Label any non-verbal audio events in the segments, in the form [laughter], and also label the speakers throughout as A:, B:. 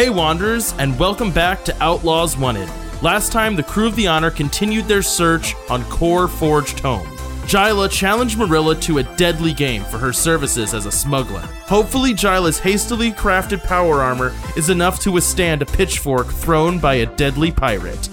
A: Hey, Wanderers, and welcome back to Outlaws Wanted. Last time, the crew of the Honor continued their search on Core Forged Home. Jila challenged Marilla to a deadly game for her services as a smuggler. Hopefully, Jila's hastily crafted power armor is enough to withstand a pitchfork thrown by a deadly pirate.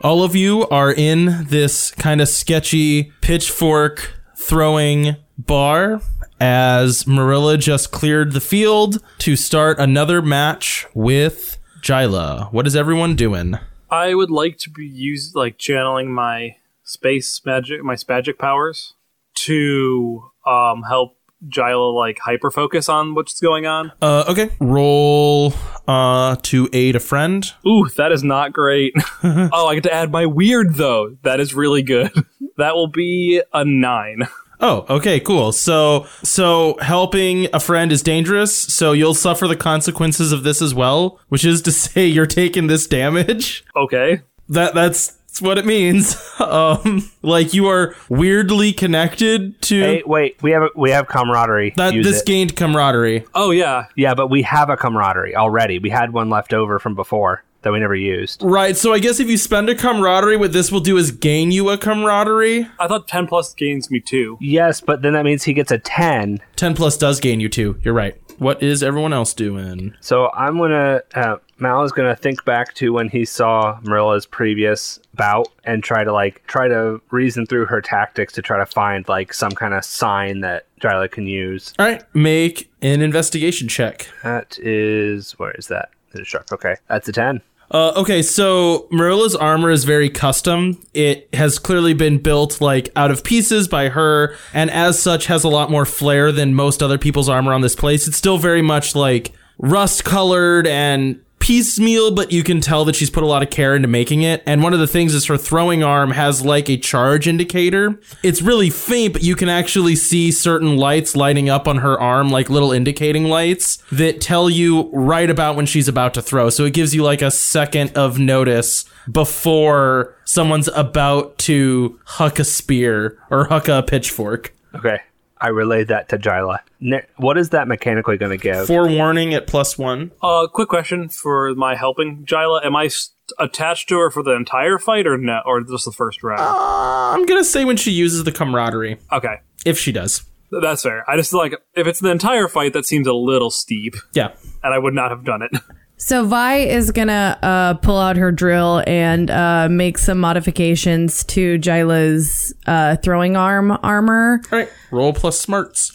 A: All of you are in this kind of sketchy pitchfork throwing bar as Marilla just cleared the field to start another match with Jila. What is everyone doing?
B: I would like to be used like channeling my space magic, my spagic powers to um, help Jila like hyper focus on what's going on.
A: Uh, okay. Roll uh, to aid a friend.
B: Ooh, that is not great. [laughs] oh, I get to add my weird though. That is really good. [laughs] that will be a nine.
A: Oh, okay, cool. So, so helping a friend is dangerous. So you'll suffer the consequences of this as well, which is to [laughs] say you're taking this damage.
B: Okay.
A: That that's, that's what it means. [laughs] um, like you are weirdly connected to
C: Hey, wait, we have we have camaraderie.
A: that.
C: Use
A: This
C: it.
A: gained camaraderie.
B: Oh yeah.
C: yeah, but we have a camaraderie already. We had one left over from before that we never used.
A: Right. So I guess if you spend a camaraderie, what this will do is gain you a camaraderie.
B: I thought ten plus gains me two.
C: Yes, but then that means he gets a ten.
A: Ten plus does gain you two. You're right. What is everyone else doing?
C: So I'm gonna uh, Mal is gonna think back to when he saw Marilla's previous bout and try to like try to reason through her tactics to try to find like some kind of sign that Jila can use.
A: All right. Make an investigation check.
C: That is where is that? Is it sharp? Okay, that's a ten.
A: Uh, okay, so Marilla's armor is very custom. It has clearly been built like out of pieces by her, and as such has a lot more flair than most other people's armor on this place. It's still very much like rust colored and piecemeal, but you can tell that she's put a lot of care into making it. And one of the things is her throwing arm has like a charge indicator. It's really faint, but you can actually see certain lights lighting up on her arm, like little indicating lights that tell you right about when she's about to throw. So it gives you like a second of notice before someone's about to huck a spear or huck a pitchfork.
C: Okay, I relayed that to Jila. Ne- what is that mechanically going to give?
A: Forewarning at plus one.
B: Uh, quick question for my helping Jila: Am I st- attached to her for the entire fight, or no, or just the first round?
A: Uh, I'm gonna say when she uses the camaraderie,
B: okay,
A: if she does.
B: that's fair. I just like if it's the entire fight, that seems a little steep,
A: Yeah.
B: and I would not have done it. [laughs]
D: So Vi is gonna uh, pull out her drill and uh, make some modifications to Jila's uh, throwing arm armor.
A: All right. Roll plus smarts.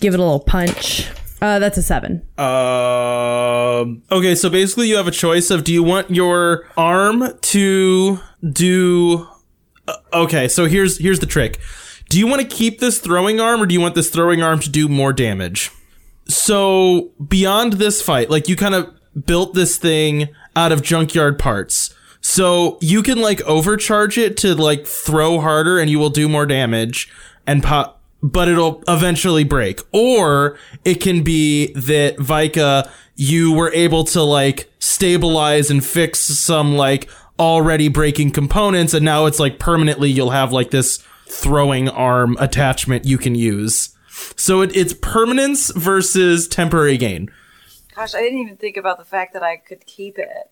D: Give it a little punch. Uh, that's a seven.
A: Um. Okay, so basically, you have a choice of do you want your arm to do? uh, okay, so here's here's the trick. Do you want to keep this throwing arm, or do you want this throwing arm to do more damage? So beyond this fight, like you kind of built this thing out of junkyard parts. So you can like overcharge it to like throw harder and you will do more damage and pop, but it'll eventually break. Or it can be that Vika, you were able to like stabilize and fix some like already breaking components and now it's like permanently you'll have like this throwing arm attachment you can use. So it, it's permanence versus temporary gain.
E: Gosh, I didn't even think about the fact that I could keep it.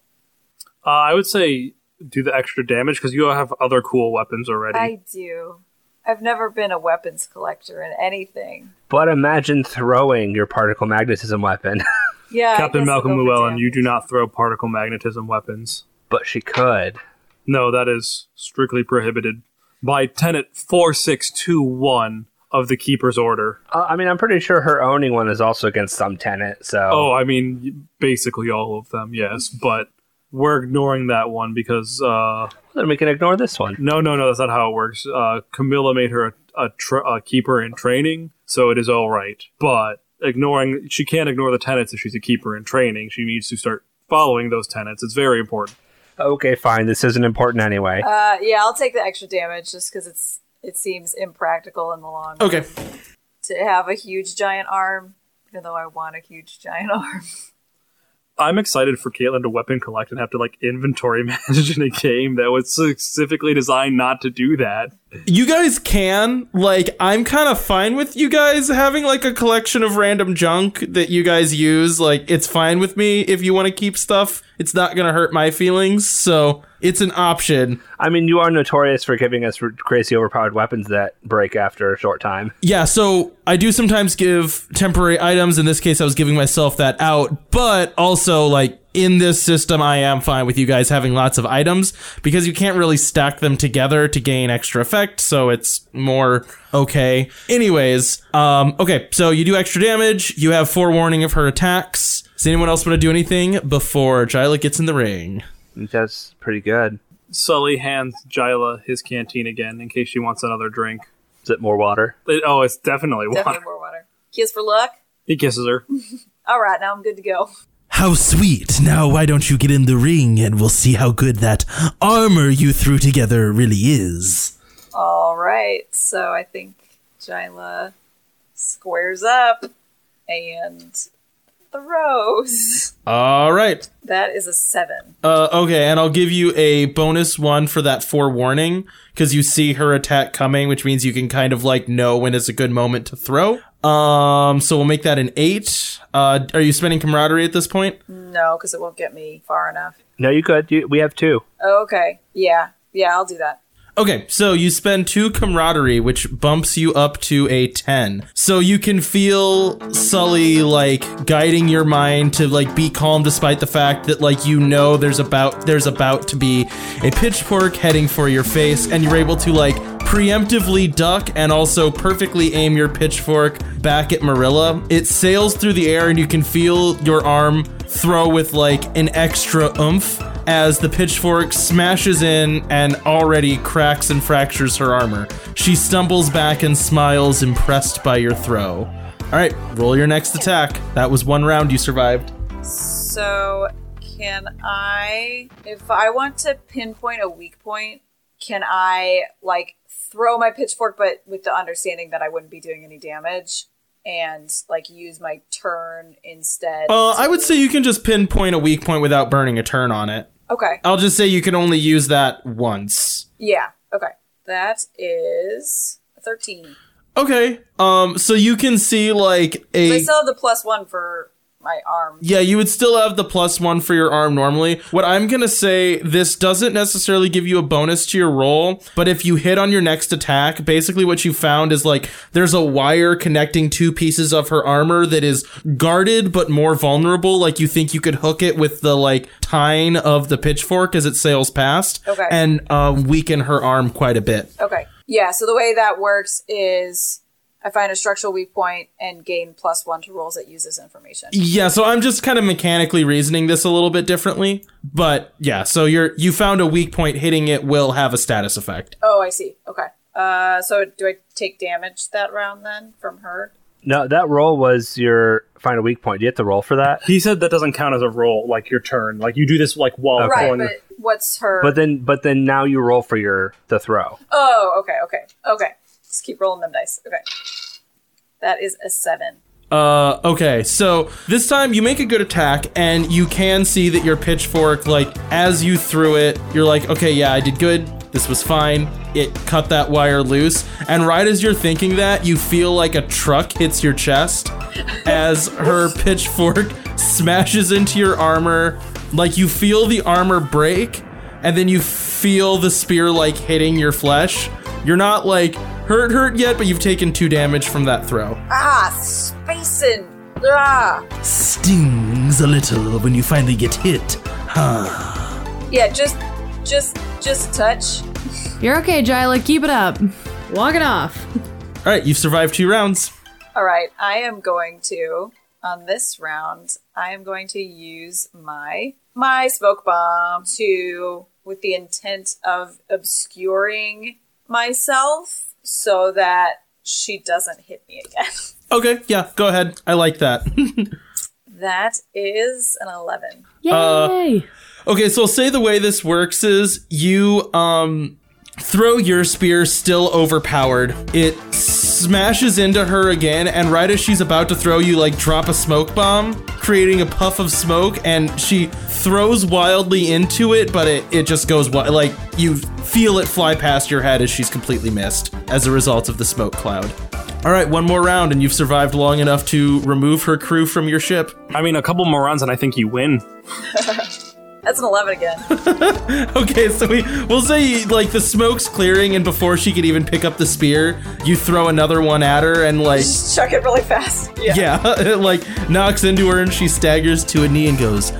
B: Uh, I would say do the extra damage because you have other cool weapons already.
E: I do. I've never been a weapons collector in anything.
C: But imagine throwing your particle magnetism weapon. [laughs]
E: Yeah,
B: Captain Malcolm
E: I'll
B: Llewellyn, you do not throw particle magnetism weapons.
C: but she could.
B: No, that is strictly prohibited by Tenet 4621 of the Keeper's Order.
C: Uh, I mean, I'm pretty sure her owning one is also against some tenant. So
B: Oh, I mean, basically all of them, yes, but we're ignoring that one because uh,
C: Then we can ignore this one.
B: no, no, no, that's not how it works. Uh, Camilla made her a, a, tr- a keeper in training, so it is all right. But ignoring, she can't ignore the tenants if she's a keeper in training. She needs to start following those tenants. It's very important.
C: Okay, fine. This isn't important anyway.
E: Uh, yeah, I'll take the extra damage just because it's it seems impractical in the long run
A: Okay.
E: to have a huge giant arm, even though I want a huge giant [laughs] arm.
B: I'm excited for Caitlyn to weapon collect and have to like inventory [laughs] manage in a game that was specifically designed not to do that.
A: You guys can. Like, I'm kind of fine with you guys having like a collection of random junk that you guys use. Like, it's fine with me if you want to keep stuff. It's not going to hurt my feelings. So, it's an option.
C: I mean, you are notorious for giving us crazy overpowered weapons that break after a short time.
A: Yeah, so I do sometimes give temporary items. In this case, I was giving myself that out. But also, like, in this system, I am fine with you guys having lots of items because you can't really stack them together to gain extra effect. So it's more okay. Anyways, um, okay, so you do extra damage. You have forewarning of her attacks. Does anyone else want to do anything before Jila gets in the ring?
C: That's pretty good.
B: Sully hands Jila his canteen again in case she wants another drink.
C: Is it more water?
B: It- oh, it's definitely water.
E: Definitely more water. Kiss for luck.
B: He kisses her. [laughs]
E: All right, now I'm good to go.
F: How sweet. Now, why don't you get in the ring and we'll see how good that armor you threw together really is.
E: All right, so I think Jila squares up and throws.
A: All right.
E: That is a seven.
A: Uh, okay, and I'll give you a bonus one for that forewarning because you see her attack coming, which means you can kind of like know when is a good moment to throw. Um, so we'll make that an eight. Uh, are you spending camaraderie at this point?
E: No, because it won't get me far enough.
C: No, you could. You, we have two.
E: Oh, okay. Yeah. Yeah, I'll do that.
A: Okay, so you spend two camaraderie, which bumps you up to a 10. So you can feel Sully, like, guiding your mind to, like, be calm despite the fact that, like, you know there's about, there's about to be a pitchfork heading for your face, and you're able to, like, preemptively duck and also perfectly aim your pitchfork back at Marilla. It sails through the air, and you can feel your arm throw with, like, an extra oomph as the pitchfork smashes in and already cracks and fractures her armor. She stumbles back and smiles, impressed by your throw. All right, roll your next attack. That was one round you survived.
E: So, can I, if I want to pinpoint a weak point, can I, like, throw my pitchfork, but with the understanding that I wouldn't be doing any damage? And, like, use my turn instead?
A: Uh, I would say you can just pinpoint a weak point without burning a turn on it.
E: Okay.
A: I'll just say you can only use that once.
E: Yeah. Okay. That is a 13.
A: Okay. Um. So you can see like a
E: I still have the plus one for my arm.
A: Yeah, you would still have the plus one for your arm normally. What I'm gonna say, this doesn't necessarily give you a bonus to your roll, but if you hit on your next attack, basically what you found is like there's a wire connecting two pieces of her armor that is guarded but more vulnerable. Like you think you could hook it with the like tine of the pitchfork as it sails past,
E: Okay.
A: and um, weaken her arm quite a bit.
E: Okay. Yeah, so the way that works is I find a structural weak point and gain plus one to rolls that use this information.
A: Yeah, so I'm just kind of mechanically reasoning this a little bit differently, but yeah, so you're you found a weak point hitting it will have a status effect.
E: Oh, I see. Okay. Uh, so do I take damage that round then from her?
C: No, that roll was your find a weak point. Do you have to roll for that?
B: He said that doesn't count as a roll, like your turn. Like you do this like while
E: Right,
B: pulling.
E: but what's her?
C: But then, but then now you roll for your the throw.
E: oh, okay, okay, okay. Just keep rolling them dice. Okay. That is a seven.
A: Uh, okay, so this time you make a good attack, and you can see that your pitchfork, like, as you threw it, you're like, okay, yeah, I did good. This was fine. It cut that wire loose. And right as you're thinking that, you feel like a truck hits your chest [laughs] as her pitchfork smashes into your armor. Like, you feel the armor break, and then you feel the spear, like, hitting your flesh. You're not, like, hurt, hurt yet, but you've taken two damage from that throw.
E: Ah, spacing. Ah.
F: Stings a little when you finally get hit. Huh.
E: Yeah, just, just, just touch.
D: You're okay, Jila. Keep it up. Walk it off.
A: All right, you've survived two rounds.
E: All right, I am going to on this round. I am going to use my my smoke bomb to with the intent of obscuring myself so that she doesn't hit me again. [laughs]
A: Okay, yeah, go ahead. I like that. [laughs]
E: That is an 11.
D: Yay!
A: Okay, so I'll say the way this works is you um throw your spear still overpowered. It smashes into her again, and right as she's about to throw, you like drop a smoke bomb, creating a puff of smoke, and she throws wildly into it, but it, it just goes wi- like you feel it fly past your head as she's completely missed as a result of the smoke cloud. All right, one more round, and you've survived long enough to remove her crew from your ship.
B: I mean, a couple more rounds, and I think you win. [laughs]
E: That's an 11 again. [laughs]
A: Okay, so we we'll say like the smoke's clearing, and before she could even pick up the spear, you throw another one at her, and like
E: Just chuck it really fast. [laughs] Yeah.
A: yeah, it [laughs] like knocks into her, and she staggers to a knee and goes,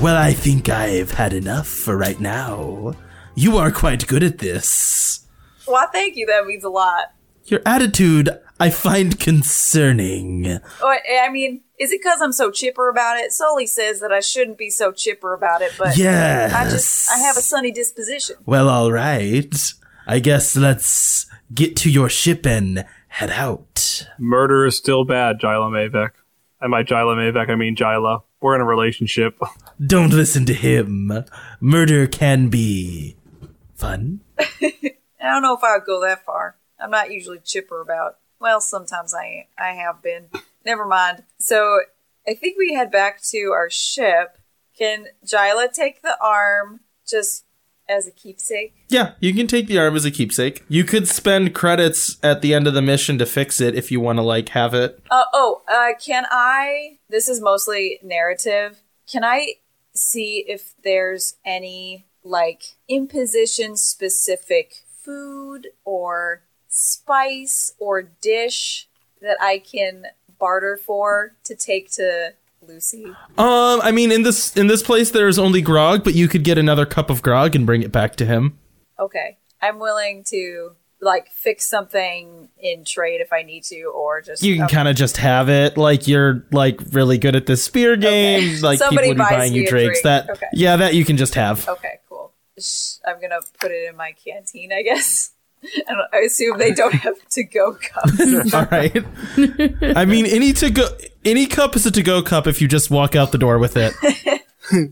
F: Well, I think I've had enough for right now. You are quite good at this.
E: Well, thank you. That means a lot.
F: Your attitude I find concerning.
E: Oh, I I mean, is it because I'm so chipper about it? Sully says that I shouldn't be so chipper about it, but
F: Yes.
E: I just I have a sunny disposition.
F: Well, all right. I guess let's get to your ship and head out.
B: Murder is still bad, Jila Mavek. And by Jila Mavek, I mean Jila. We're in a relationship. [laughs]
F: Don't listen to him. Murder can be fun. [laughs]
E: I don't know if I would go that far. I'm not usually chipper about. Well, sometimes I I have been. Never mind. So I think we head back to our ship. Can Jila take the arm just as a keepsake?
A: "Yeah, you can take the arm as a keepsake. You could spend credits at the end of the mission to fix it if you want to like have it."
E: Uh, oh, uh, can I? This is mostly narrative. Can I see if there's any like imposition specific food or spice or dish that I can barter for to take to Lucy?
A: Um, I mean, in this in this place, there's only grog, but you could get another cup of grog and bring it back to him.
E: Okay, I'm willing to like fix something in trade if I need to, or just
A: You can
E: okay.
A: kind of just have it, like you're like really good at this spear game. Like
E: Somebody
A: people would be buying you drinks.
E: drink.
A: That
E: Okay.
A: yeah, that you can just have.
E: Okay, cool. I'm gonna put it in my canteen, I guess. [laughs] And I assume they don't have to go cups. [laughs]
A: All right. I mean, any to go any cup is a to go cup if you just walk out the door with it. [laughs]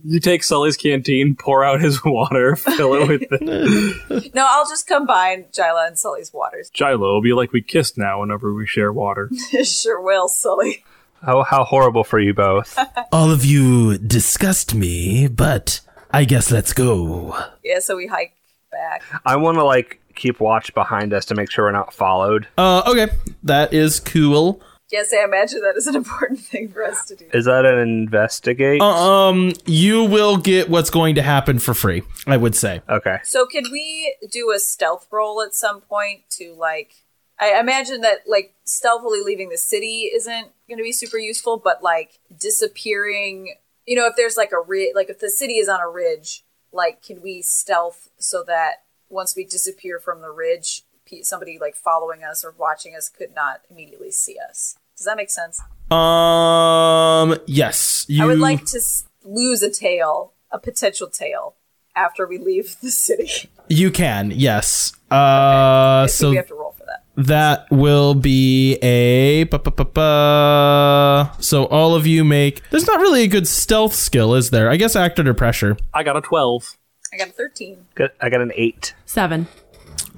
B: You take Sully's canteen, pour out his water, fill it with the
E: no, I'll just combine Jila and Sully's waters.
B: Jila. Will be like we kissed now whenever we share water.
E: sure will, Sully.
C: Oh, how horrible for you both.
F: All of you disgust me, but I guess let's go.
E: Yeah, so we hike back.
C: I want to like keep watch behind us to make sure we're not followed.
A: Uh, okay, that is cool.
E: Yes, I imagine that is an [laughs] important thing for us to do.
C: Is that an investigate?
A: Um, you will get what's going to happen for free. I would say.
C: okay.
E: So, could we do a stealth roll at some point to like? I imagine that like stealthily leaving the city isn't going to be super useful, but like disappearing. You know, if there's like a ridge, like if the city is on a ridge, like can we stealth so that once we disappear from the ridge, somebody like following us or watching us could not immediately see us? Does that make sense?
A: Um, yes, you.
E: I would like to lose a tail, a potential tail, after we leave the city.
A: You can, yes. Uh,
E: I think
A: so
E: we have to roll for that.
A: that will be a. ba- ba- ba- ba. So all of you make. There's not really a good stealth skill, is there? I guess act under pressure.
B: I got a twelve.
E: I got a 13.
C: Good. I got an eight.
D: Seven.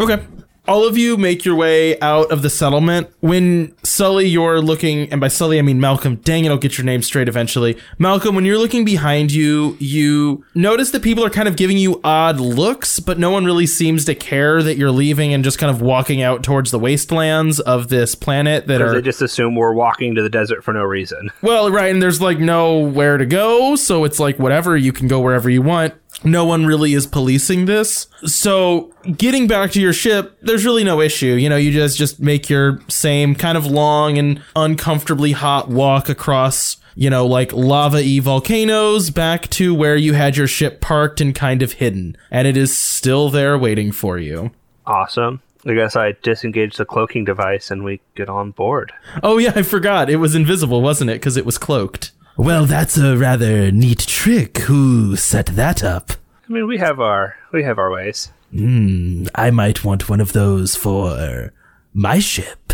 A: Okay. All of you make your way out of the settlement. When Sully, you're looking, and by Sully I mean Malcolm. Dang it, I'll get your name straight eventually. Malcolm, when you're looking behind you, you notice that people are kind of giving you odd looks, but no one really seems to care that you're leaving and just kind of walking out towards the wastelands of this planet that are
C: they just assume we're walking to the desert for no reason.
A: well, right, and there's like nowhere to go, so it's like whatever, you can go wherever you want. No one really is policing this. So, getting back to your ship, there's really no issue. You know, you just just make your same kind of long and uncomfortably hot walk across, you know, like lava-y volcanoes back to where you had your ship parked and kind of hidden, and it is still there waiting for you.
C: Awesome. I guess I disengage the cloaking device and we get on board.
A: Oh yeah, I forgot. It was invisible, wasn't it? Cuz it was cloaked.
F: Well, that's a rather neat trick. Who set that up?
C: I mean, we have our we have our ways.
F: Hmm, I might want one of those for my ship.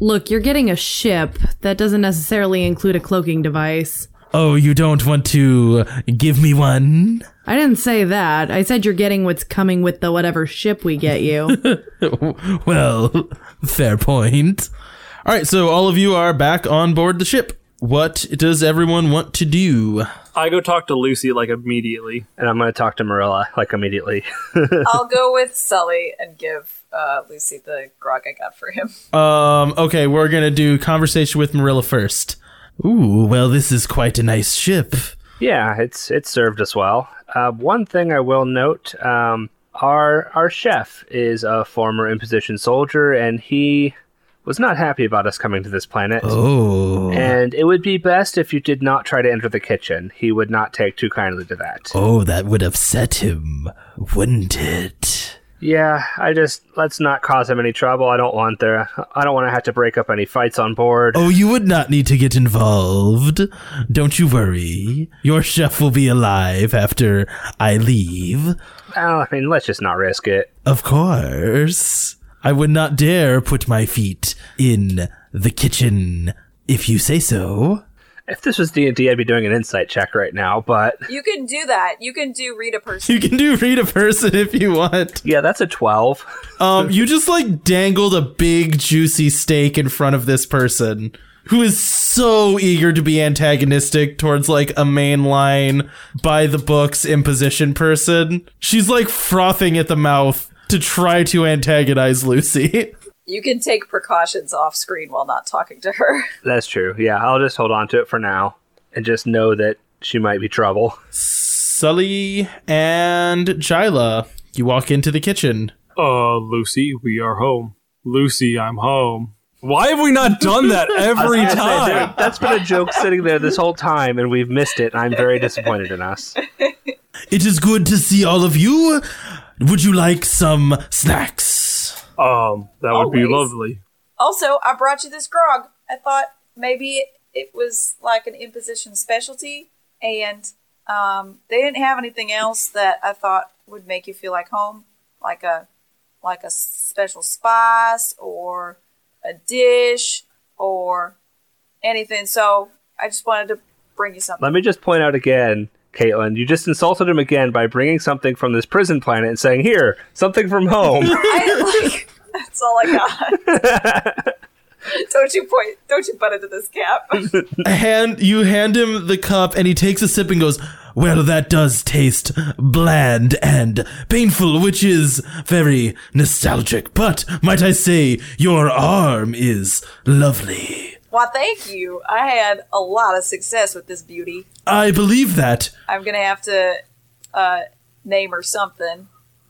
D: Look, you're getting a ship. That doesn't necessarily include a cloaking device.
F: Oh, you don't want to give me one?
D: I didn't say that. I said you're getting what's coming with the whatever ship we get you. [laughs]
F: Well, fair point.
A: All right, so all of you are back on board the ship. What does everyone want to do?
B: I go talk to Lucy like immediately.
C: And I'm going to talk to Marilla like immediately. [laughs]
E: I'll go with Sully and give uh, Lucy the grog I got for him.
A: Um, okay, we're gonna do conversation with Marilla first.
F: Ooh, well, this is quite a nice ship.
C: yeah, it's it's served us well. Uh, one thing I will note: um, our our chef is a former imposition soldier, and he was not happy about us coming to this planet.
F: Oh.
C: And it would be best if you did not try to enter the kitchen. He would not take too kindly to that.
F: Oh, that would upset him, wouldn't it?
C: Yeah, I just let's not cause him any trouble. I don't want there. I don't want to have to break up any fights on board.
F: Oh, you would not need to get involved. Don't you worry. Your chef will be alive after I leave.
C: Well, I mean, let's just not risk it.
F: Of course. I would not dare put my feet in the kitchen if you say so.
C: If this was D and D, I'd be doing an insight check right now. But
E: You can do that. You can do read a person.
A: You can do read a person if you want.
C: yeah, that's a twelve.
A: Um, you just like dangled a big juicy steak in front of this person who is so eager to be antagonistic towards like a mainline by the books imposition person. She's like frothing at the mouth to try to antagonize Lucy.
E: You can take precautions off screen while not talking to her.
C: That's true. Yeah, I'll just hold on to it for now and just know that she might be trouble.
A: Sully and Jila, you walk into the kitchen.
B: Uh, Lucy, we are home. Lucy, I'm home. Why have we not done that [laughs] every
C: I say,
B: time?
C: there- that's been a joke sitting there this whole time, and we've missed it. And I'm very disappointed in us.
F: It is good to see all of you. Would you like some snacks?
B: Um, that would be lovely.
E: Also, I brought you this grog. I thought maybe it was like an imposition specialty, and um, they didn't have anything else that I thought would make you feel like home, like a like a special spice or a dish or anything. So I just wanted to bring you something.
C: Let me just point out again, Caitlin, you just insulted him again by bringing something from this prison planet and saying, "Here, something from home." [laughs]
E: I [laughs] like that's all I got. [laughs] don't you point? Don't you butt into this cap?
F: hand you hand him the cup and he takes a sip and goes well that does taste bland and painful which is very nostalgic but might i say your arm is lovely
E: Well, thank you. I had a lot of success with this beauty.
F: i believe that
E: I'm gonna have to uh, name her something.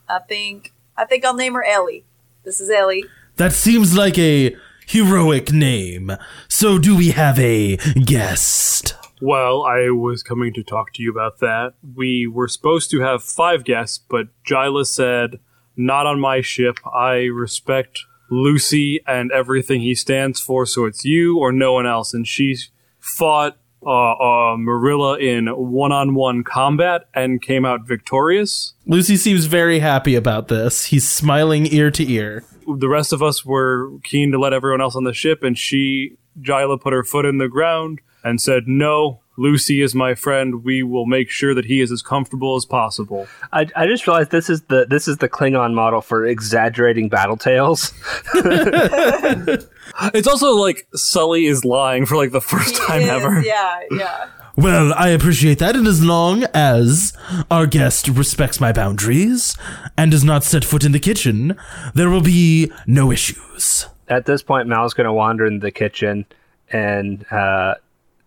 E: I think I think I'll name her Ellie. This is Ellie.
F: that seems like a heroic name so do we have a guest
B: Well, I was coming to talk to you about that. We were supposed to have five guests, but Jila said, not on my ship. I respect Lucy and everything he stands for, so it's you or no one else. And she fought uh, uh, Marilla in one on one combat and came out victorious.
A: Lucy seems very happy about this. He's smiling ear to ear.
B: The rest of us were keen to let everyone else on the ship, and she, Jila, put her foot in the ground and said, No, Lucy is my friend. We will make sure that he is as comfortable as possible.
C: I, I just realized this is the this is the Klingon model for exaggerating battle tales. [laughs] [laughs]
B: It's also like Sully is lying for like the first time
E: Yes,
B: ever.
E: Yeah, yeah. [laughs]
F: Well, I appreciate that, and as long as our guest respects my boundaries and does not set foot in the kitchen, there will be no issues.
C: At this point, Mal's going to wander into the kitchen and uh,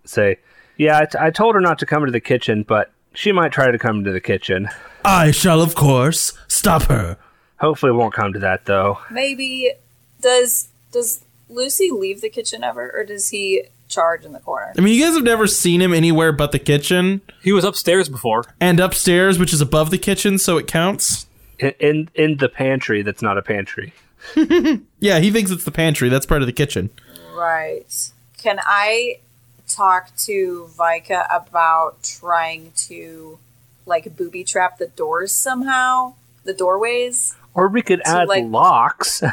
C: say, "Yeah, I, t- I told her not to come into the kitchen, but she might try to come into the kitchen.
F: I shall, of course, stop her.
C: Hopefully, it won't come to that though."
E: Maybe does does Lucy leave the kitchen ever, or does he charge in the corner?
A: I mean, you guys have never seen him anywhere but the kitchen
B: He was upstairs before.
A: and upstairs, which is above the kitchen, so it counts.
C: In, in in the pantry, that's not a pantry. [laughs]
A: Yeah, he thinks it's the pantry. That's part of the kitchen.
E: Right. Can I talk to Vika about trying to like booby trap the doors somehow, the doorways.
C: Or we could add
E: like-
C: locks. [laughs]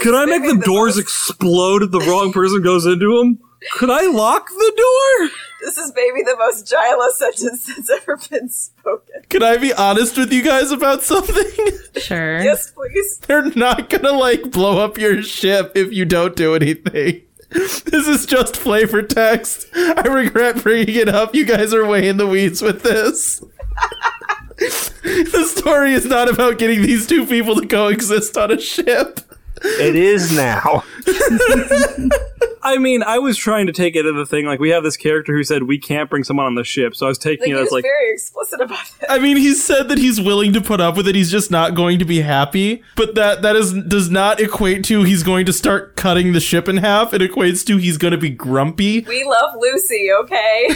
B: Could I make the
E: the
B: doors explode if the wrong person goes into them? Could I lock the door?
E: This is maybe the most Jila sentence that's ever been spoken.
A: Can I be honest with you guys about something? [laughs]
D: Sure.
E: Yes, please.
A: They're not gonna like blow up your ship if you don't do anything. This is just flavor text. I regret bringing it up. You guys are way in the weeds with this. [laughs] the story is not about getting these two people to coexist on a ship.
C: it is now. [laughs]
B: I mean, I was trying to take it as a thing. Like, we have this character who said we can't bring someone on the ship, so I was taking
E: he
B: it as like,
E: very explicit about it.
A: I mean, he said that he's willing to put up with it. He's just not going to be happy. But that that is does not equate to he's going to start cutting the ship in half. It equates to he's going to be grumpy.
E: We love Lucy, okay? [laughs]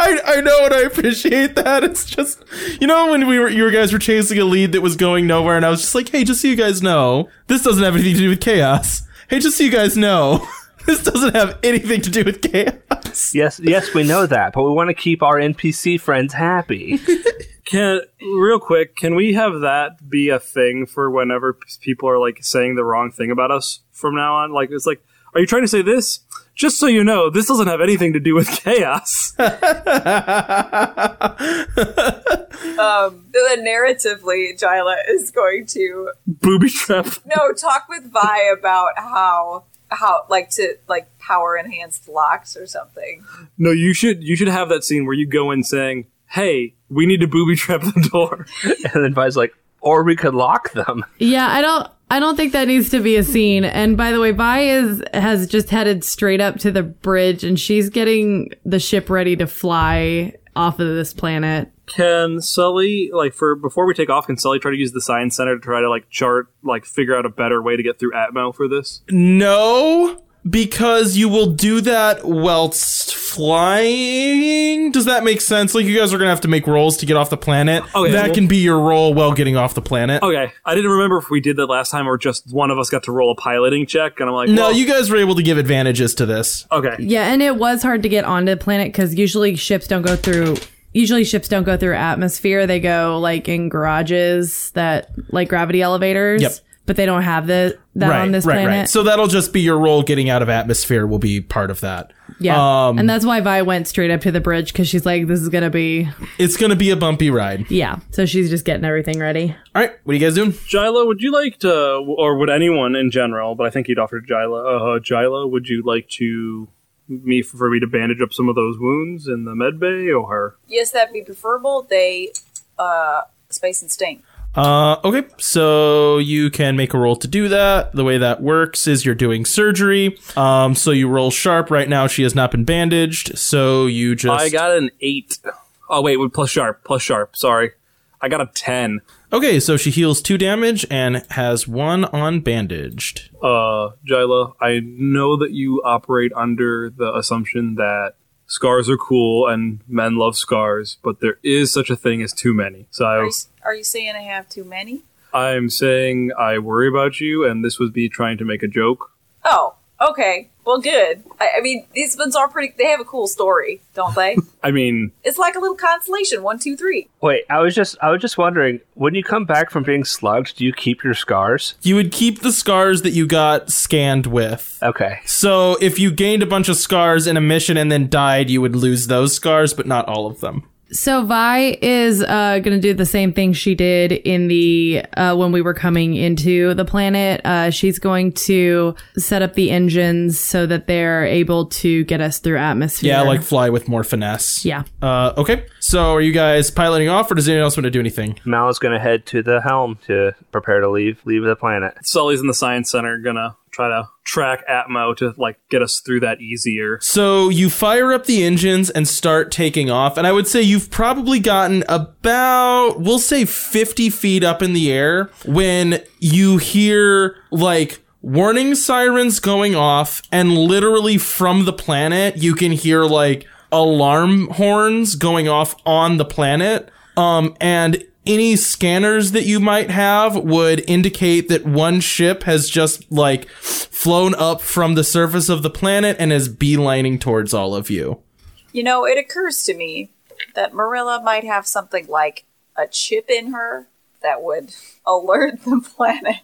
A: I, I know and I appreciate that. It's just you know when we were you guys were chasing a lead that was going nowhere, and I was just like, hey, just so you guys know, this doesn't have anything to do with chaos. Hey, just so you guys know, [laughs] this doesn't have anything to do with chaos.
C: Yes, yes, we know that, but we want to keep our NPC friends happy. [laughs]
B: can real quick, can we have that be a thing for whenever people are like saying the wrong thing about us from now on? Like, it's like, are you trying to say this? Just so you know, this doesn't have anything to do with [laughs] chaos.
E: um, then narratively, Jila is going to
B: Booby trap.
E: no talk with Vi about how how like to like power enhanced locks or something.
B: No, you should you should have that scene where you go in saying, "Hey, we need to booby trap the door." [laughs]
C: and then Vi's like, or we could lock them.
D: Yeah, I don't I don't think that needs to be a scene. And by the way, Vi is has just headed straight up to the bridge and she's getting the ship ready to fly off of this planet.
B: Can Sully like for before we take off? Can Sully try to use the science center to try to like chart like figure out a better way to get through Atmo for this?
A: No, because you will do that whilst flying. Does that make sense? Like you guys are gonna have to make rolls to get off the planet.
B: Oh, okay,
A: that
B: well-
A: can be your roll while getting off the planet.
B: Okay, I didn't remember if we did that last time or just one of us got to roll a piloting check, and I'm like,
A: No,
B: well,
A: you guys were able to give advantages to this.
B: okay.
D: Yeah, and it was hard to get onto the planet because usually ships don't go through. Usually ships don't go through atmosphere. They go like in garages that like gravity elevators.
A: Yep.
D: But they don't have the that
A: right,
D: on this
A: right,
D: planet.
A: right. So that'll just be your role getting out of atmosphere will be part of that.
D: yeah,
A: um,
D: and that's why Vi went straight up to the bridge because she's like, "This is gonna be
A: It's gonna be a bumpy ride.
D: yeah." So she's just getting everything ready.
A: All right, what are you guys doing?
B: Jila, would you like to, or would anyone in general, but I think you'd offer Jila, uh, Jila, would you like to me for me to bandage up some of those wounds in the med bay, or her?
E: Yes, that'd be preferable. They uh space and sting.
A: Uh, okay, so you can make a roll to do that. The way that works is you're doing surgery. Um, so you roll sharp. Right now, she has not been bandaged, so you just
B: I got an eight. Oh wait, plus sharp, plus sharp. Sorry, I got a ten.
A: okay. So she heals two damage and has one on bandaged.
B: Uh, Jila, I know that you operate under the assumption that scars are cool and men love scars, but there is such a thing as too many.
E: Are
B: So
E: you, are you saying I have too many?
B: I'm saying I worry about you, and this would be trying to make a joke.
E: Oh, okay. Well, good. I, I mean, these ones are pretty. They have a cool story, don't they? [laughs]
B: I mean,
E: it's like a little constellation. One, two, three.
C: Wait, I was just I was just wondering, when you come back from being slugged, do you keep your scars?
A: You would keep the scars that you got scanned with.
C: Okay.
A: So if you gained a bunch of scars in a mission and then died, you would lose those scars, but not all of them.
D: So Vi is uh, going to do the same thing she did in the uh, when we were coming into the planet. Uh, she's going to set up the engines so that they're able to get us through atmosphere.
A: Yeah, like fly with more finesse.
D: yeah.
A: Uh, okay. So are you guys piloting off, or does anyone else want to do anything?
C: Mal is going to head to the helm to prepare to leave leave the planet.
B: Sully's in the science center, gonna try to track Atmo to like get us through that easier.
A: So you fire up the engines and start taking off, and I would say you've probably gotten about, we'll say 50 feet up in the air when you hear like warning sirens going off, and literally from the planet, you can hear like alarm horns going off on the planet. Um, and any scanners that you might have would indicate that one ship has just like flown up from the surface of the planet and is beelining towards all of you.
E: You know, it occurs to me that Marilla might have something like a chip in her that would [laughs] alert the planet.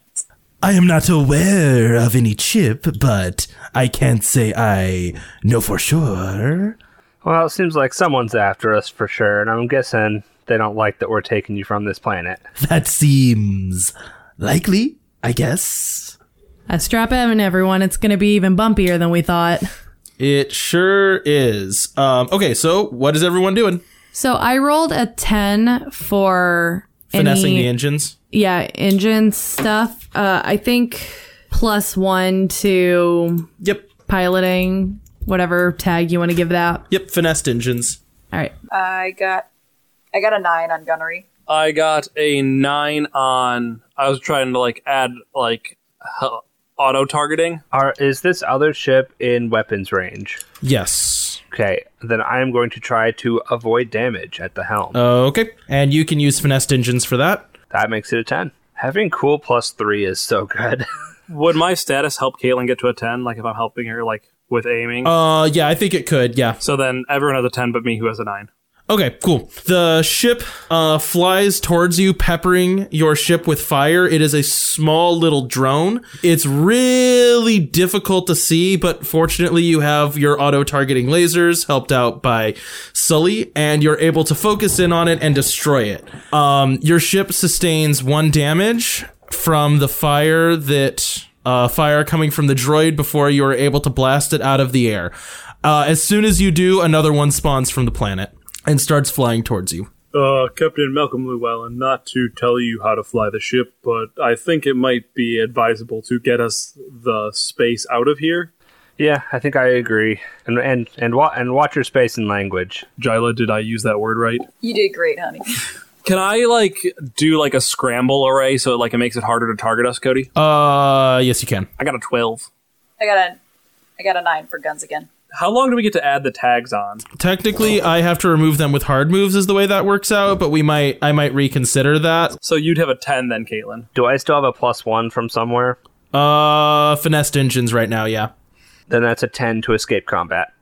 F: I am not aware of any chip, but I can't say I know for sure.
C: Well, it seems like someone's after us for sure, and I'm guessing they don't like that we're taking you from this planet. [laughs]
F: That seems likely, I guess.
D: Uh, strap in, everyone. It's going to be even bumpier than we thought.
A: It sure is. Um, okay, so what is everyone doing?
D: So I rolled a 10 for
A: Finessing
D: any,
A: the engines.
D: yeah, engine stuff. Uh, I think plus one to
A: Yep.
D: piloting, whatever tag you want to give that.
A: Yep. Finessed engines.
D: All right.
E: I got I got a nine on gunnery.
B: I got a nine on. I was trying to like add like auto targeting.
C: Are is this other ship in weapons range?
A: Yes.
C: Okay, then I am going to try to avoid damage at the helm.
A: Okay. And you can use finessed engines for that.
C: that makes it a ten. Having cool plus three is so good. [laughs]
B: Would my status help Caitlin get to a ten? Like if I'm helping her like with aiming.
A: Uh, yeah, I think it could. Yeah.
B: so then everyone has a ten, but me who has a nine.
A: Okay, cool. The ship uh, flies towards you, peppering your ship with fire. It is a small little drone. It's really difficult to see, but fortunately, you have your auto targeting lasers helped out by Sully, and you're able to focus in on it and destroy it. Um, your ship sustains one damage from the fire that uh, fire coming from the droid before you are able to blast it out of the air. Uh, as soon as you do, another one spawns from the planet and starts flying towards you.
B: Uh, Captain Malcolm Llewellyn, not to tell you how to fly the ship, but I think it might be advisable to get us the space out of here.
C: yeah, I think I agree. And and and wa- and watch your space and language.
B: Jila, did I use that word right?
E: You did great, honey.
B: Can I like do like a scramble array so like it makes it harder to target us, Cody?
A: Uh, yes, you can.
B: I got a twelve.
E: I got a I got a nine for guns again.
B: How long do we get to add the tags on?
A: Technically, I have to remove them with hard moves, is the way that works out. But we might, I might reconsider that.
B: So you'd have a ten then, Caitlin.
C: Do I still have a plus one from somewhere?
A: Uh, finessed engines right now, yeah.
C: Then that's a ten to escape combat.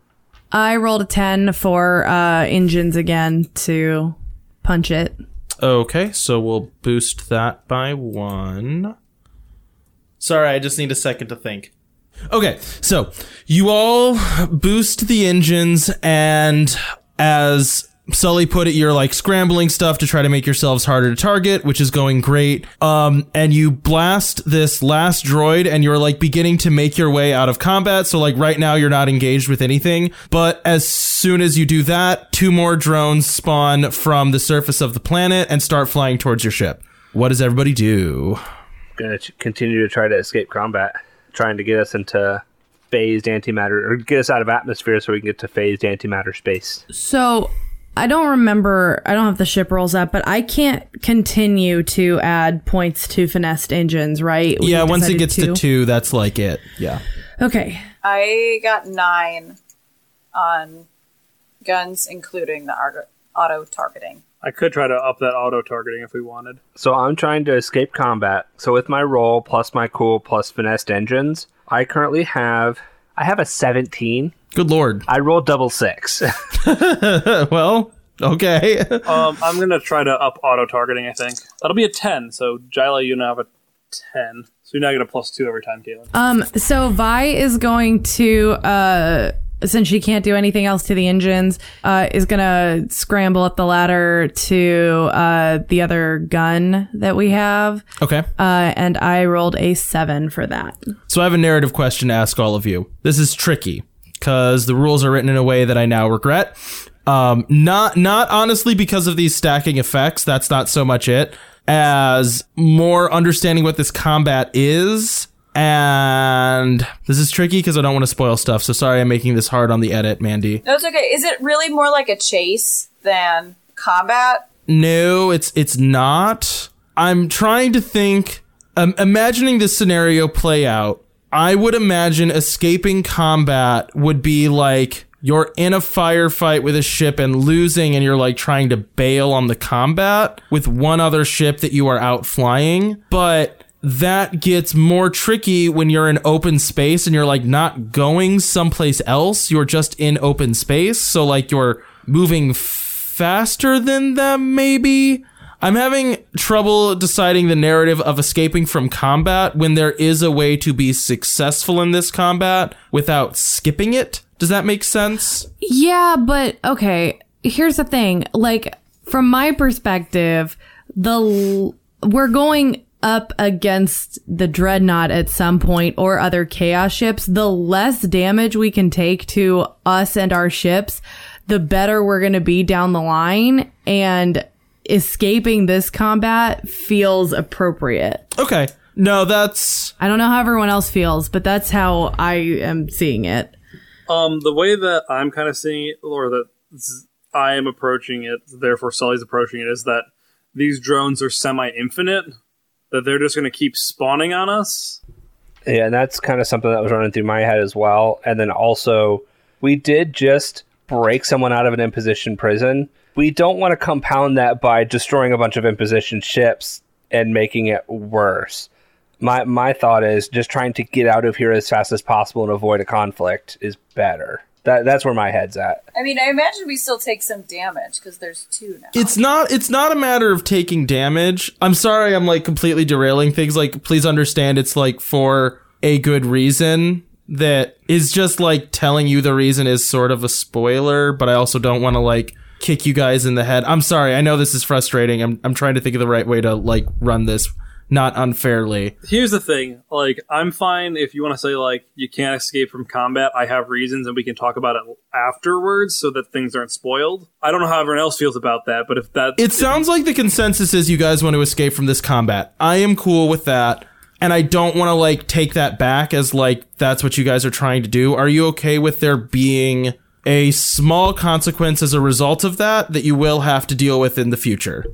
D: I rolled a 10 for uh, engines again to punch it.
A: Okay, so we'll boost that by one. Sorry, I just need a second to think. Okay, so you all boost the engines, and as Sully put it, you're like scrambling stuff to try to make yourselves harder to target, which is going great. Um, and you blast this last droid, and you're like beginning to make your way out of combat. So, like, right now, you're not engaged with anything. But as soon as you do that, two more drones spawn from the surface of the planet and start flying towards your ship. What does everybody do?
C: Gonna continue to try to escape combat, trying to get us into phased antimatter or get us out of atmosphere so we can get to phased antimatter space.
D: So I don't remember, I don't have the ship rolls up, but I can't continue to add points to finessed engines, right? We
A: yeah, once it
D: decided
A: gets to two, that's like it. Yeah.
D: Okay.
E: I got nine on guns, including the auto targeting.
B: I could try to up that auto targeting if we wanted.
C: So I'm trying to escape combat. So with my roll plus my cool plus finessed engines, I currently have I have a 17.
A: Good lord.
C: I rolled double six. [laughs] [laughs]
A: well, okay.
B: Um, I'm gonna try to up auto targeting. I think that'll be a ten. So Jila, you now have a ten. So you're now get a plus two every time, Caitlin.
D: Um, so Vi is going to, uh, since she can't do anything else to the engines, uh, is gonna scramble up the ladder to, uh, the other gun that we have.
A: okay.
D: Uh, and I rolled a seven for that.
A: So I have a narrative question to ask all of you. This is tricky because the rules are written in a way that I now regret. Um, not not honestly because of these stacking effects. That's not so much it as more understanding what this combat is. And this is tricky because I don't want to spoil stuff. So sorry, I'm making this hard on the edit, Mandy.
E: No, it's okay. Is it really more like a chase than combat?
A: No, it's it's not. I'm trying to think. Um, imagining this scenario play out, I would imagine escaping combat would be like you're in a firefight with a ship and losing, and you're like trying to bail on the combat with one other ship that you are out flying. But that gets more tricky when you're in open space and you're like not going someplace else. You're just in open space. So like you're moving faster than them, maybe. I'm having trouble deciding the narrative of escaping from combat when there is a way to be successful in this combat without skipping it. Does that make sense?
D: Yeah, but okay. Here's the thing. Like from my perspective, the l- we're going up against the dreadnought at some point or other chaos ships. The less damage we can take to us and our ships, the better we're going to be down the line and escaping this combat feels appropriate.
A: Okay. No, that's
D: I don't know how everyone else feels, but that's how I am seeing it.
B: Um, the way that I'm kind of seeing it, or that I am approaching it, therefore Sully's approaching it, is that these drones are semi-infinite. That they're just going to keep spawning on us.
C: Yeah, and that's kind of something that was running through my head as well. And then also, we did just break someone out of an imposition prison. We don't want to compound that by destroying a bunch of imposition ships and making it worse. My my thought is just trying to get out of here as fast as possible and avoid a conflict is better. That that's where my head's at.
E: I mean, I imagine we still take some damage because there's two now.
A: it's not it's not a matter of taking damage. I'm sorry I'm like completely derailing things. Like please understand it's like for a good reason that is just like telling you the reason is sort of a spoiler, but I also don't want to like kick you guys in the head. I'm sorry. I know this is frustrating. I'm I'm trying to think of the right way to like run this not unfairly.
B: Here's the thing: like, I'm fine if you want to say like you can't escape from combat. I have reasons, and we can talk about it afterwards, so that things aren't spoiled. I don't know how everyone else feels about that, but if that
A: It sounds like the consensus is you guys want to escape from this combat. I am cool with that. And I don't want to like take that back as like that's what you guys are trying to do. Are you okay with there being a small consequence as a result of that that you will have to deal with in the future?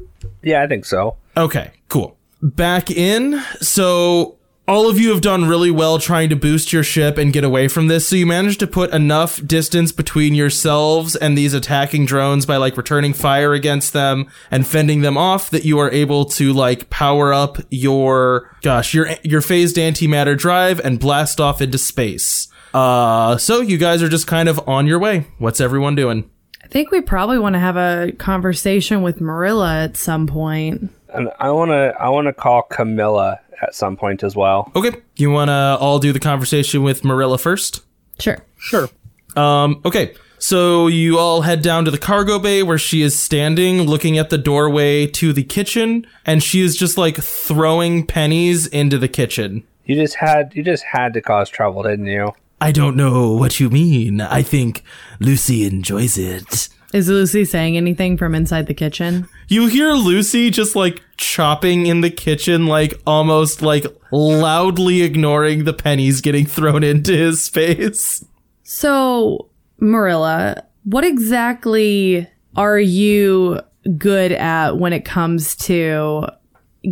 C: Yeah, I think so.
A: Okay, cool. Back in. So all of you have done really well trying to boost your ship and get away from this. So you managed to put enough distance between yourselves and these attacking drones by like returning fire against them and fending them off that you are able to like power up your gosh, your your phased antimatter drive and blast off into space. Uh so you guys are just kind of on your way. What's everyone doing?
D: I think we probably want to have a conversation with Marilla at some point.
C: And I want to I want to call Camilla at some point as well.
A: Okay. You want to all do the conversation with Marilla first?
D: Sure.
B: sure.
A: Um, okay. So you all head down to the cargo bay where she is standing looking at the doorway to the kitchen and she is just like throwing pennies into the kitchen.
C: You just had you just had to cause trouble, didn't you?
F: I don't know what you mean. I think Lucy enjoys it.
D: Is Lucy saying anything from inside the kitchen?
A: You hear Lucy just like chopping in the kitchen, like almost like loudly ignoring the pennies getting thrown into his face.
D: So, Marilla, what exactly are you good at when it comes to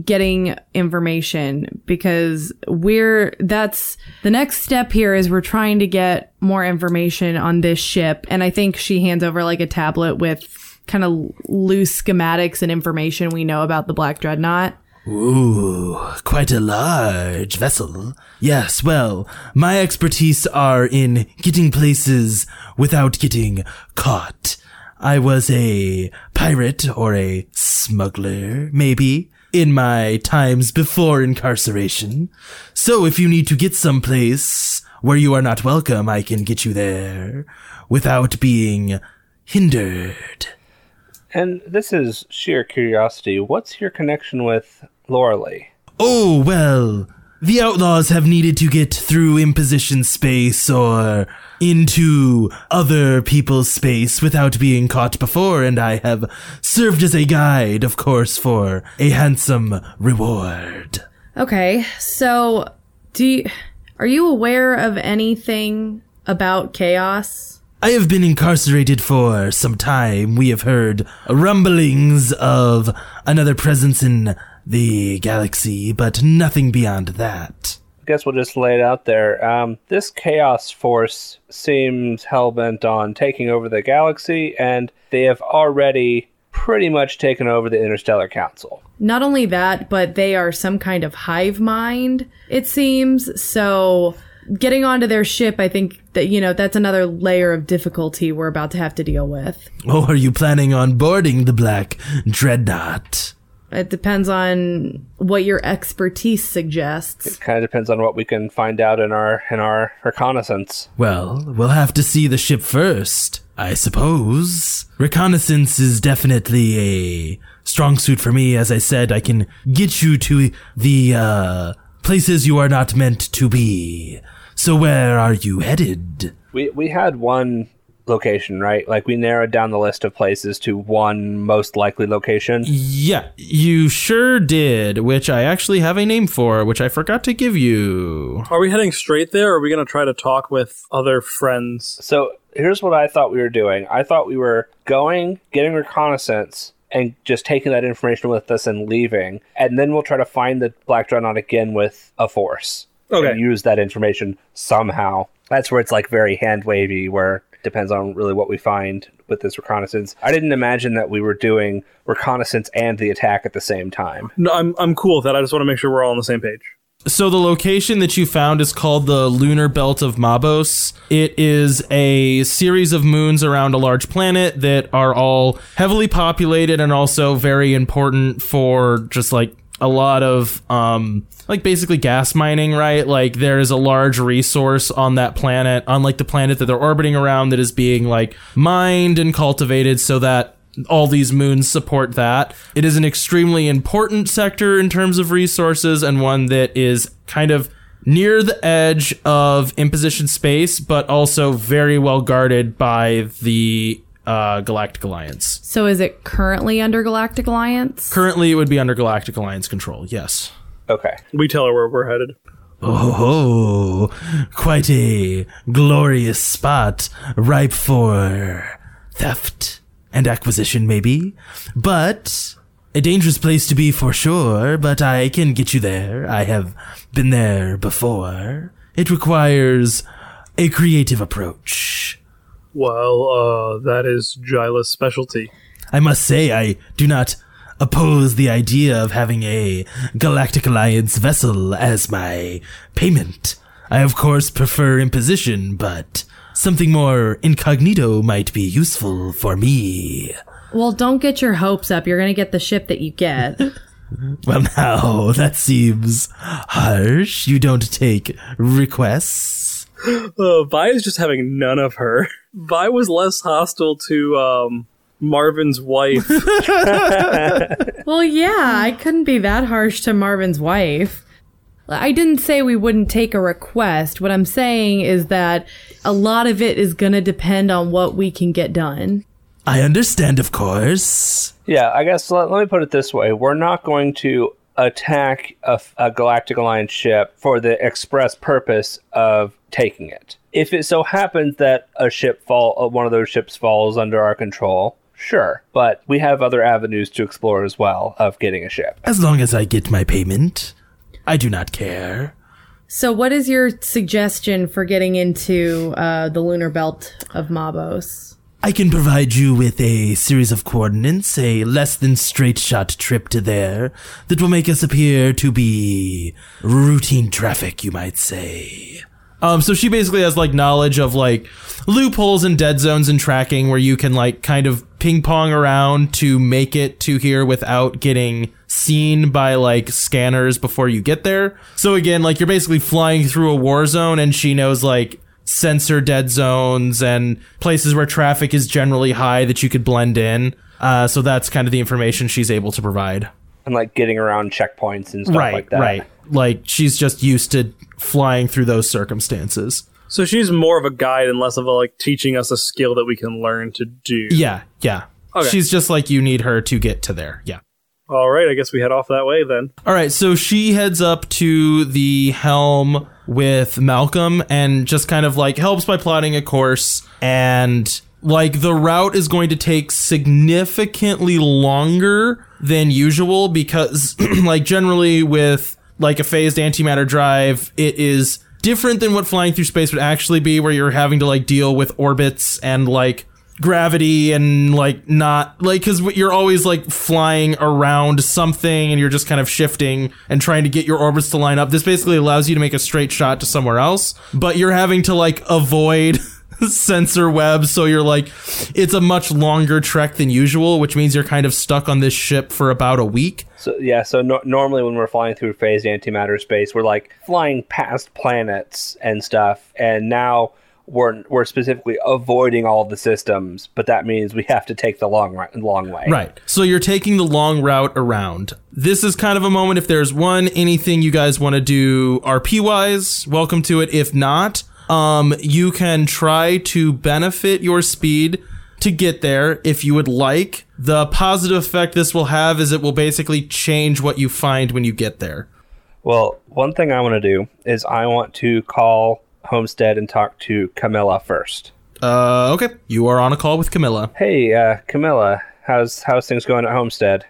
D: getting information? Because we're, that's the next step here is we're trying to get more information on this ship. And I think she hands over like a tablet with kind of loose schematics and information we know about the Black Dreadnought.
F: Ooh, quite a large vessel. Yes, well, my expertise are in getting places without getting caught. I was a pirate or a smuggler, maybe, in my times before incarceration. So if you need to get someplace where you are not welcome, I can get you there without being hindered.
C: And this is sheer curiosity. What's your connection with Lorelei?
F: Oh, well, the outlaws have needed to get through imposition space or into other people's space without being caught before, and I have served as a guide, of course, for a handsome reward.
D: Okay, so do you, are you aware of anything about chaos?
F: I have been incarcerated for some time. We have heard rumblings of another presence in the galaxy, but nothing beyond that.
C: Guess we'll just lay it out there. Um, this Chaos Force seems hell bent on taking over the galaxy, and they have already pretty much taken over the Interstellar Council.
D: Not only that, but they are some kind of hive mind, it seems. So getting onto their ship, I think that, you know, that's another layer of difficulty we're about to have to deal with.
F: Oh, are you planning on boarding the Black Dreadnought?
D: It depends on what your expertise suggests.
C: It kind of depends on what we can find out in our in our reconnaissance.
F: Well, we'll have to see the ship first, I suppose. Reconnaissance is definitely a strong suit for me. As I said, I can get you to the uh, places you are not meant to be. So where are you headed?
C: We we had one location, right? Like we narrowed down the list of places to one most likely location.
A: Yeah, you sure did, which I actually have a name for, which I forgot to give you.
B: Are we heading straight there, or are we going to try to talk with other friends?
C: So here's what I thought we were doing. I thought we were going, getting reconnaissance, and just taking that information with us and leaving, and then we'll try to find the Black Dreadnought again with a force.
B: Okay.
C: And use that information somehow. That's where it's like very hand wavy, where it depends on really what we find with this reconnaissance. I didn't imagine that we were doing reconnaissance and the attack at the same time.
B: No, I'm I'm cool with that. I just want to make sure we're all on the same page.
A: So the location that you found is called the lunar belt of Mabos. It is a series of moons around a large planet that are all heavily populated and also very important for just like a lot of um like basically gas mining, right? Like there is a large resource on that planet, unlike the planet that they're orbiting around that is being like mined and cultivated so that all these moons support that. It is an extremely important sector in terms of resources and one that is kind of near the edge of imposition space, but also very well guarded by the uh, Galactic Alliance.
D: So is it currently under Galactic Alliance?
A: Currently, it would be under Galactic Alliance control. Yes.
C: Okay.
B: We tell her where we're headed.
F: Oh, quite a glorious spot, ripe for theft and acquisition, maybe. But a dangerous place to be for sure, but I can get you there. I have been there before. It requires a creative approach.
B: Well, uh, that is Jila's specialty.
F: I must say, I do not oppose the idea of having a Galactic Alliance vessel as my payment. I, of course, prefer imposition, but something more incognito might be useful for me.
D: Well, don't get your hopes up. You're going to get the ship that you get. [laughs]
F: Well, now, that seems harsh. You don't take requests. [laughs]
B: Uh, Vi is just having none of her. [laughs] Vi was less hostile to um, Marvin's wife. [laughs]
D: well, yeah, I couldn't be that harsh to Marvin's wife. I didn't say we wouldn't take a request. What I'm saying is that a lot of it is going to depend on what we can get done.
F: I understand, of course.
C: Yeah, I guess let, let me put it this way: we're not going to attack a, a Galactic Alliance ship for the express purpose of taking it. If it so happens that a ship fall, uh, one of those ships falls under our control, sure, but we have other avenues to explore as well of getting a ship.
F: As long as I get my payment, I do not care.
D: So, what is your suggestion for getting into uh, the lunar belt of Mabos?
F: I can provide you with a series of coordinates, a less than straight shot trip to there, that will make us appear to be routine traffic, you might say.
A: Um, so she basically has like knowledge of like loopholes and dead zones and tracking where you can like kind of ping pong around to make it to here without getting seen by like scanners before you get there. So again, like you're basically flying through a war zone and she knows like sensor dead zones and places where traffic is generally high that you could blend in. Uh, so that's kind of the information she's able to provide.
C: And like getting around checkpoints and stuff
A: right,
C: like that.
A: right. Like she's just used to flying through those circumstances.
B: so she's more of a guide and less of a like teaching us a skill that we can learn to do.
A: Yeah, yeah.
B: Okay.
A: She's just like you need her to get to there. Yeah.
B: All right, I guess we head off that way then.
A: All right, so she heads up to the helm with Malcolm and just kind of like helps by plotting a course and like the route is going to take significantly longer than usual because [clears throat] like generally with like a phased antimatter drive. It is different than what flying through space would actually be, where you're having to like deal with orbits and like gravity and like not like because you're always like flying around something and you're just kind of shifting and trying to get your orbits to line up. This basically allows you to make a straight shot to somewhere else, but you're having to like avoid. [laughs] [laughs] sensor web. so you're like it's a much longer trek than usual which means you're kind of stuck on this ship for about a week
C: So yeah, so no- normally when we're flying through phased antimatter space, we're like flying past planets and stuff, and now we're we're specifically avoiding all the systems, but that means we have to take the long long way.
A: Right. So you're taking the long route around. This is kind of a moment if there's one anything you guys want to do RP wise, welcome to it. If not, um you can try to benefit your speed to get there if you would like. The positive effect this will have is it will basically change what you find when you get there.
C: Well, one thing I want to do is I want to call Homestead and talk to Camilla first.
A: Uh okay. You are on a call with Camilla.
C: Hey, uh, Camilla, how's how's things going at Homestead?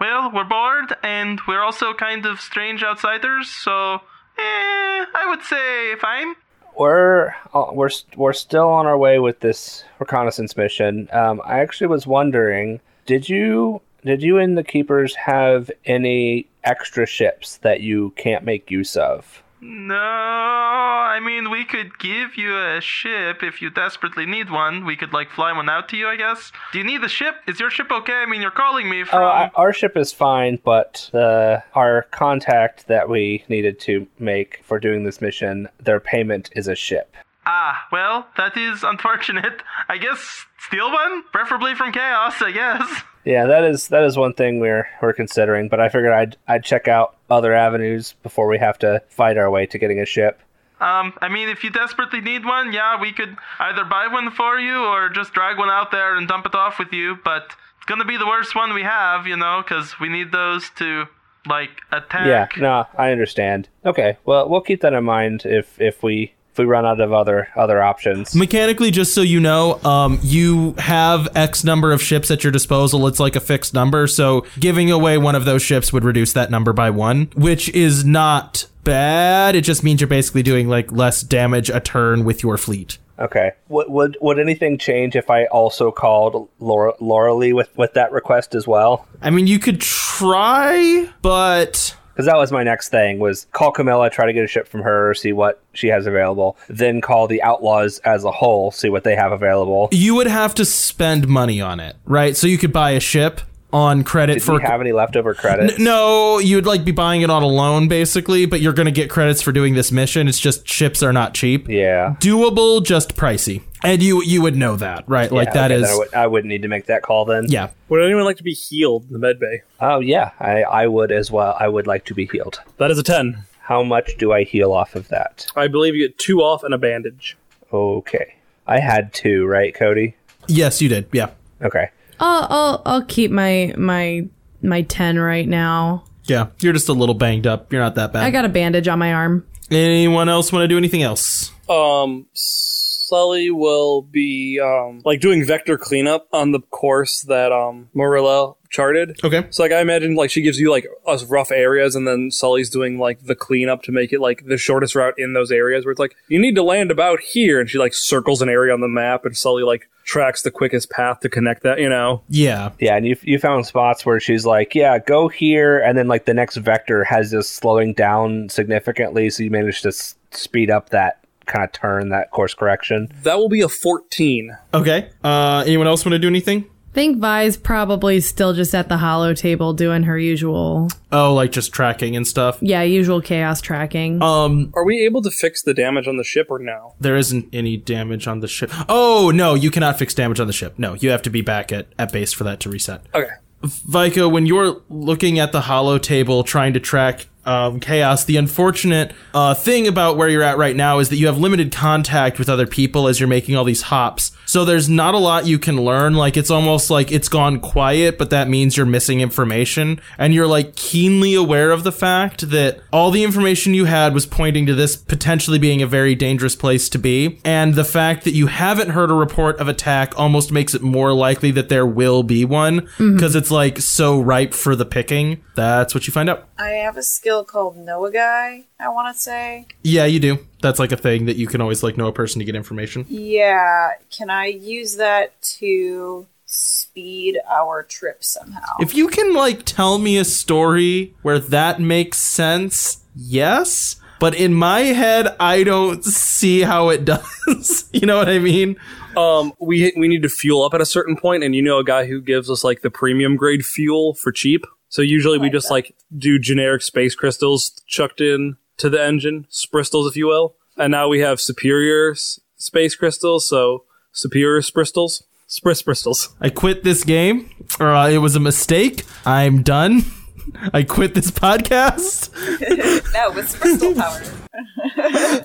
A: Well, we're bored and we're also kind of strange outsiders, so eh, I would say fine.
C: We're uh, we're we're still on our way with this reconnaissance mission. Um, I actually was wondering, did you did you and the keepers have any extra ships that you can't make use of?
G: No, I mean, we could give you a ship if you desperately need one. We could, like, fly one out to you, I guess. Do you need the ship? Is your ship okay? I mean, you're calling me from.
C: Oh, I, our ship is fine, but the our contact that we needed to make for doing this mission, their payment is a ship.
G: Ah, well, that is unfortunate. I guess steal one? Preferably from Chaos, I guess.
C: Yeah, that is that is one thing we're we're considering. But I figured I'd I'd check out other avenues before we have to fight our way to getting a ship.
G: Um, I mean, if you desperately need one, yeah, we could either buy one for you or just drag one out there and dump it off with you, but it's gonna be the worst one we have, you know, because we need those to, like, attack.
C: Yeah, no, I understand. Okay, well we'll keep that in mind if if we if we run out of other other options.
A: Mechanically, just so you know, um, you have X number of ships at your disposal. It's like a fixed number, so giving away one of those ships would reduce that number by one, which is not bad. It just means you're basically doing like less damage a turn with your fleet.
C: Okay. Would would would anything change if I also called Laura Laura Lee with with that request as well?
A: I mean, you could try, but
C: Because that was my next thing was call Camilla, try to get a ship from her, see what she has available, then call the Outlaws as a whole, see what they have available.
A: you would have to spend money on it, right? So you could buy a ship on credit
C: Do
A: for
C: you have any leftover credits?
A: No, you'd like be buying it on a loan basically, but you're going to get credits for doing this mission. It's just ships are not cheap.
C: Yeah.
A: Doable, just pricey. And you you would know that, right? Like
C: Yeah,
A: that
C: okay,
A: is
C: I, would, I wouldn't need to make that call then.
A: yeah.
B: Would anyone like to be healed in the med bay?
C: Oh yeah, I, I would as well. I would like to be healed.
B: That is a 10.
C: How much do I heal off of that?
B: I believe you get two off and a bandage.
C: Okay. I had two, right, Cody?
A: Yes, you did. Yeah.
C: Okay.
D: I'll I'll I'll keep my my my ten right now.
A: Yeah. You're just a little banged up. You're not that bad.
D: I got a bandage on my arm.
A: Anyone else want to do anything else?
B: Um, Sully will be um like doing vector cleanup on the course that um Marilla charted.
A: Okay.
B: So like I imagine like she gives you like us rough areas and then Sully's doing like the cleanup to make it like the shortest route in those areas where it's like you need to land about here and she like circles an area on the map and Sully like tracks the quickest path to connect that, you know.
A: Yeah.
C: Yeah, and you you found spots where she's like, yeah, go here, and then like the next vector has this slowing down significantly, so you manage to s- speed up that kind of turn, that course correction.
B: That will be a 14.
A: Okay. Uh anyone else want to do anything?
D: Think Vi's probably still just at the holo table doing her usual
A: Oh, like just tracking and stuff.
D: yeah, usual chaos tracking.
A: Um
B: Are we able to fix the damage on the ship or no?
A: there isn't any damage on the ship. Oh, no, you cannot fix damage on the ship. No, you have to be back at at base for that to reset.
B: Okay.
A: Vika, when you're looking at the holo table trying to track um, chaos, the unfortunate uh, thing about where you're at right now is that you have limited contact with other people as you're making all these hops. So there's not a lot you can learn. Like it's almost like it's gone quiet, but that means you're missing information. And you're like keenly aware of the fact that all the information you had was pointing to this potentially being a very dangerous place to be. And the fact that you haven't heard a report of attack almost makes it more likely that there will be one because it's like so ripe for the picking. That's what you find out.
E: I have a skill skill called Know a Guy, I want to say.
A: Yeah, you do. That's like a thing that you can always like know a person to get information.
E: Yeah, can I use that to speed our trip somehow?
A: If you can like tell me a story where that makes sense, yes. But in my head, I don't see how it [laughs] does. you know what I mean?
B: Um, we we need to fuel up at a certain point, and you know a guy who gives us like the premium grade fuel for cheap. So usually we just like do generic space crystals chucked in to the engine, spristols, if you will. And now we have superior s- space crystals, so superior spristols, spris bristles.
A: I quit this game, or uh, it was a mistake. I'm done. [laughs] I quit this podcast. [laughs]
E: no, with crystal [laughs] power.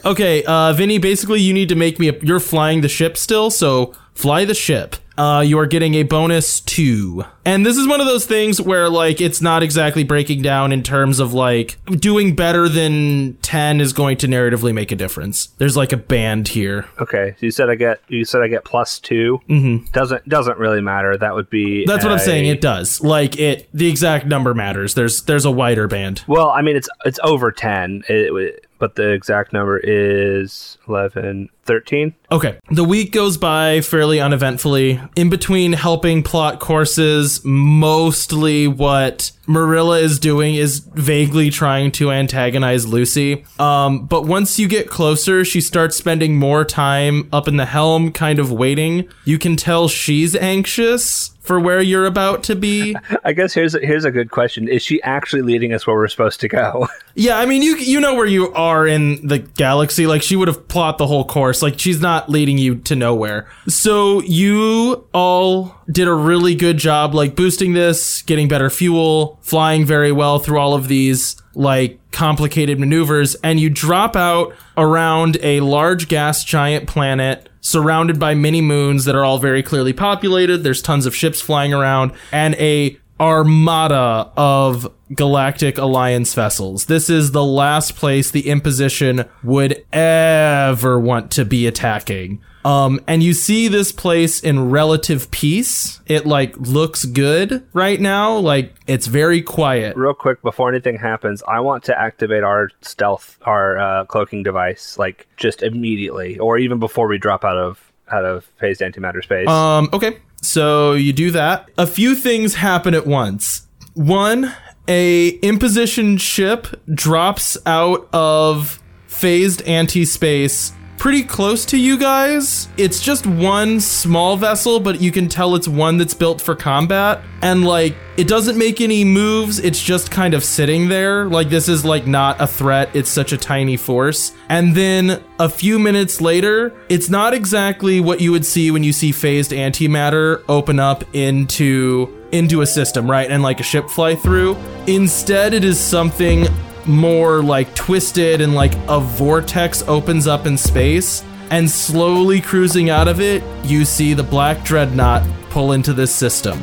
A: Okay, uh, Vinny, basically you need to make me a. You're flying the ship still, so fly the ship. Uh, you are getting a bonus two. And this is one of those things where, like, it's not exactly breaking down in terms of, like, doing better than 10 is going to narratively make a difference. There's, like, a band here.
C: Okay, so you said I get you said I get plus 2 Mm-hmm. Doesn't doesn't really matter. That would be
A: That's what I'm saying. It does. Like, it, the exact number matters. There's, there's a wider band.
C: Well, I mean it's it's over ten, it, it- but the exact number is 11, 13.
A: Okay. The week goes by fairly uneventfully. In between helping plot courses, mostly what Marilla is doing is vaguely trying to antagonize Lucy. Um, but once you get closer, she starts spending more time up in the helm, kind of waiting. You can tell she's anxious for where you're about to be.
C: I guess here's a, here's a good question: Is she actually leading us where we're supposed to go? [laughs]
A: Yeah, I mean, you you know where you are in the galaxy. Like she would have plot the whole course. Like she's not leading you to nowhere. So you all did a really good job, like boosting this, getting better fuel, flying very well through all of these like complicated maneuvers, and you drop out around a large gas giant planet surrounded by many moons that are all very clearly populated. There's tons of ships flying around and a armada of galactic alliance vessels. This is the last place the imposition would ever want to be attacking. Um, and you see this place in relative peace. It like looks good right now. Like it's very quiet.
C: Real quick, before anything happens, I want to activate our stealth, our uh, cloaking device, like just immediately, or even before we drop out of out of phased antimatter space.
A: Um, okay. So you do that. A few things happen at once. One, a imposition ship drops out of phased anti-space pretty close to you guys. It's just one small vessel, but you can tell it's one that's built for combat. And like, it doesn't make any moves. It's just kind of sitting there. Like, this is like not a threat. It's such a tiny force. And then a few minutes later, it's not exactly what you would see when you see phased antimatter open up into into a system, right? And like a ship fly through. Instead, it is something more like twisted and like a vortex opens up in space and slowly cruising out of it you see the black dreadnought pull into this system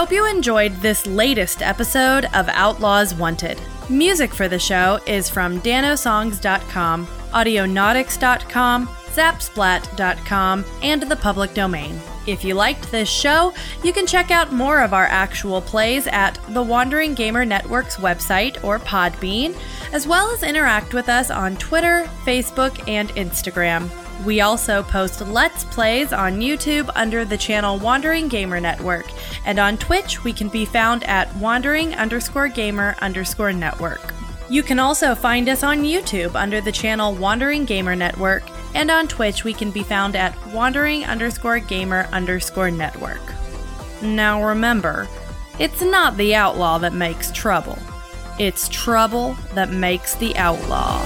D: hope you enjoyed this latest episode of Outlaws Wanted. Music for the show is from danosongs.com, audionautix.com, zapsplat.com, and the public domain. If you liked this show, you can check out more of our actual plays at the Wandering Gamer Network's website or Podbean, as well as interact with us on Twitter, Facebook, and Instagram. We also post Let's Plays on YouTube under the channel Wandering Gamer Network, and on Twitch we can be found at Wandering underscore Gamer underscore Network. You can also find us on YouTube under the channel Wandering Gamer Network, and on Twitch we can be found at Wandering underscore Gamer underscore Network. Now remember, it's not the outlaw that makes trouble, it's trouble that makes the outlaw.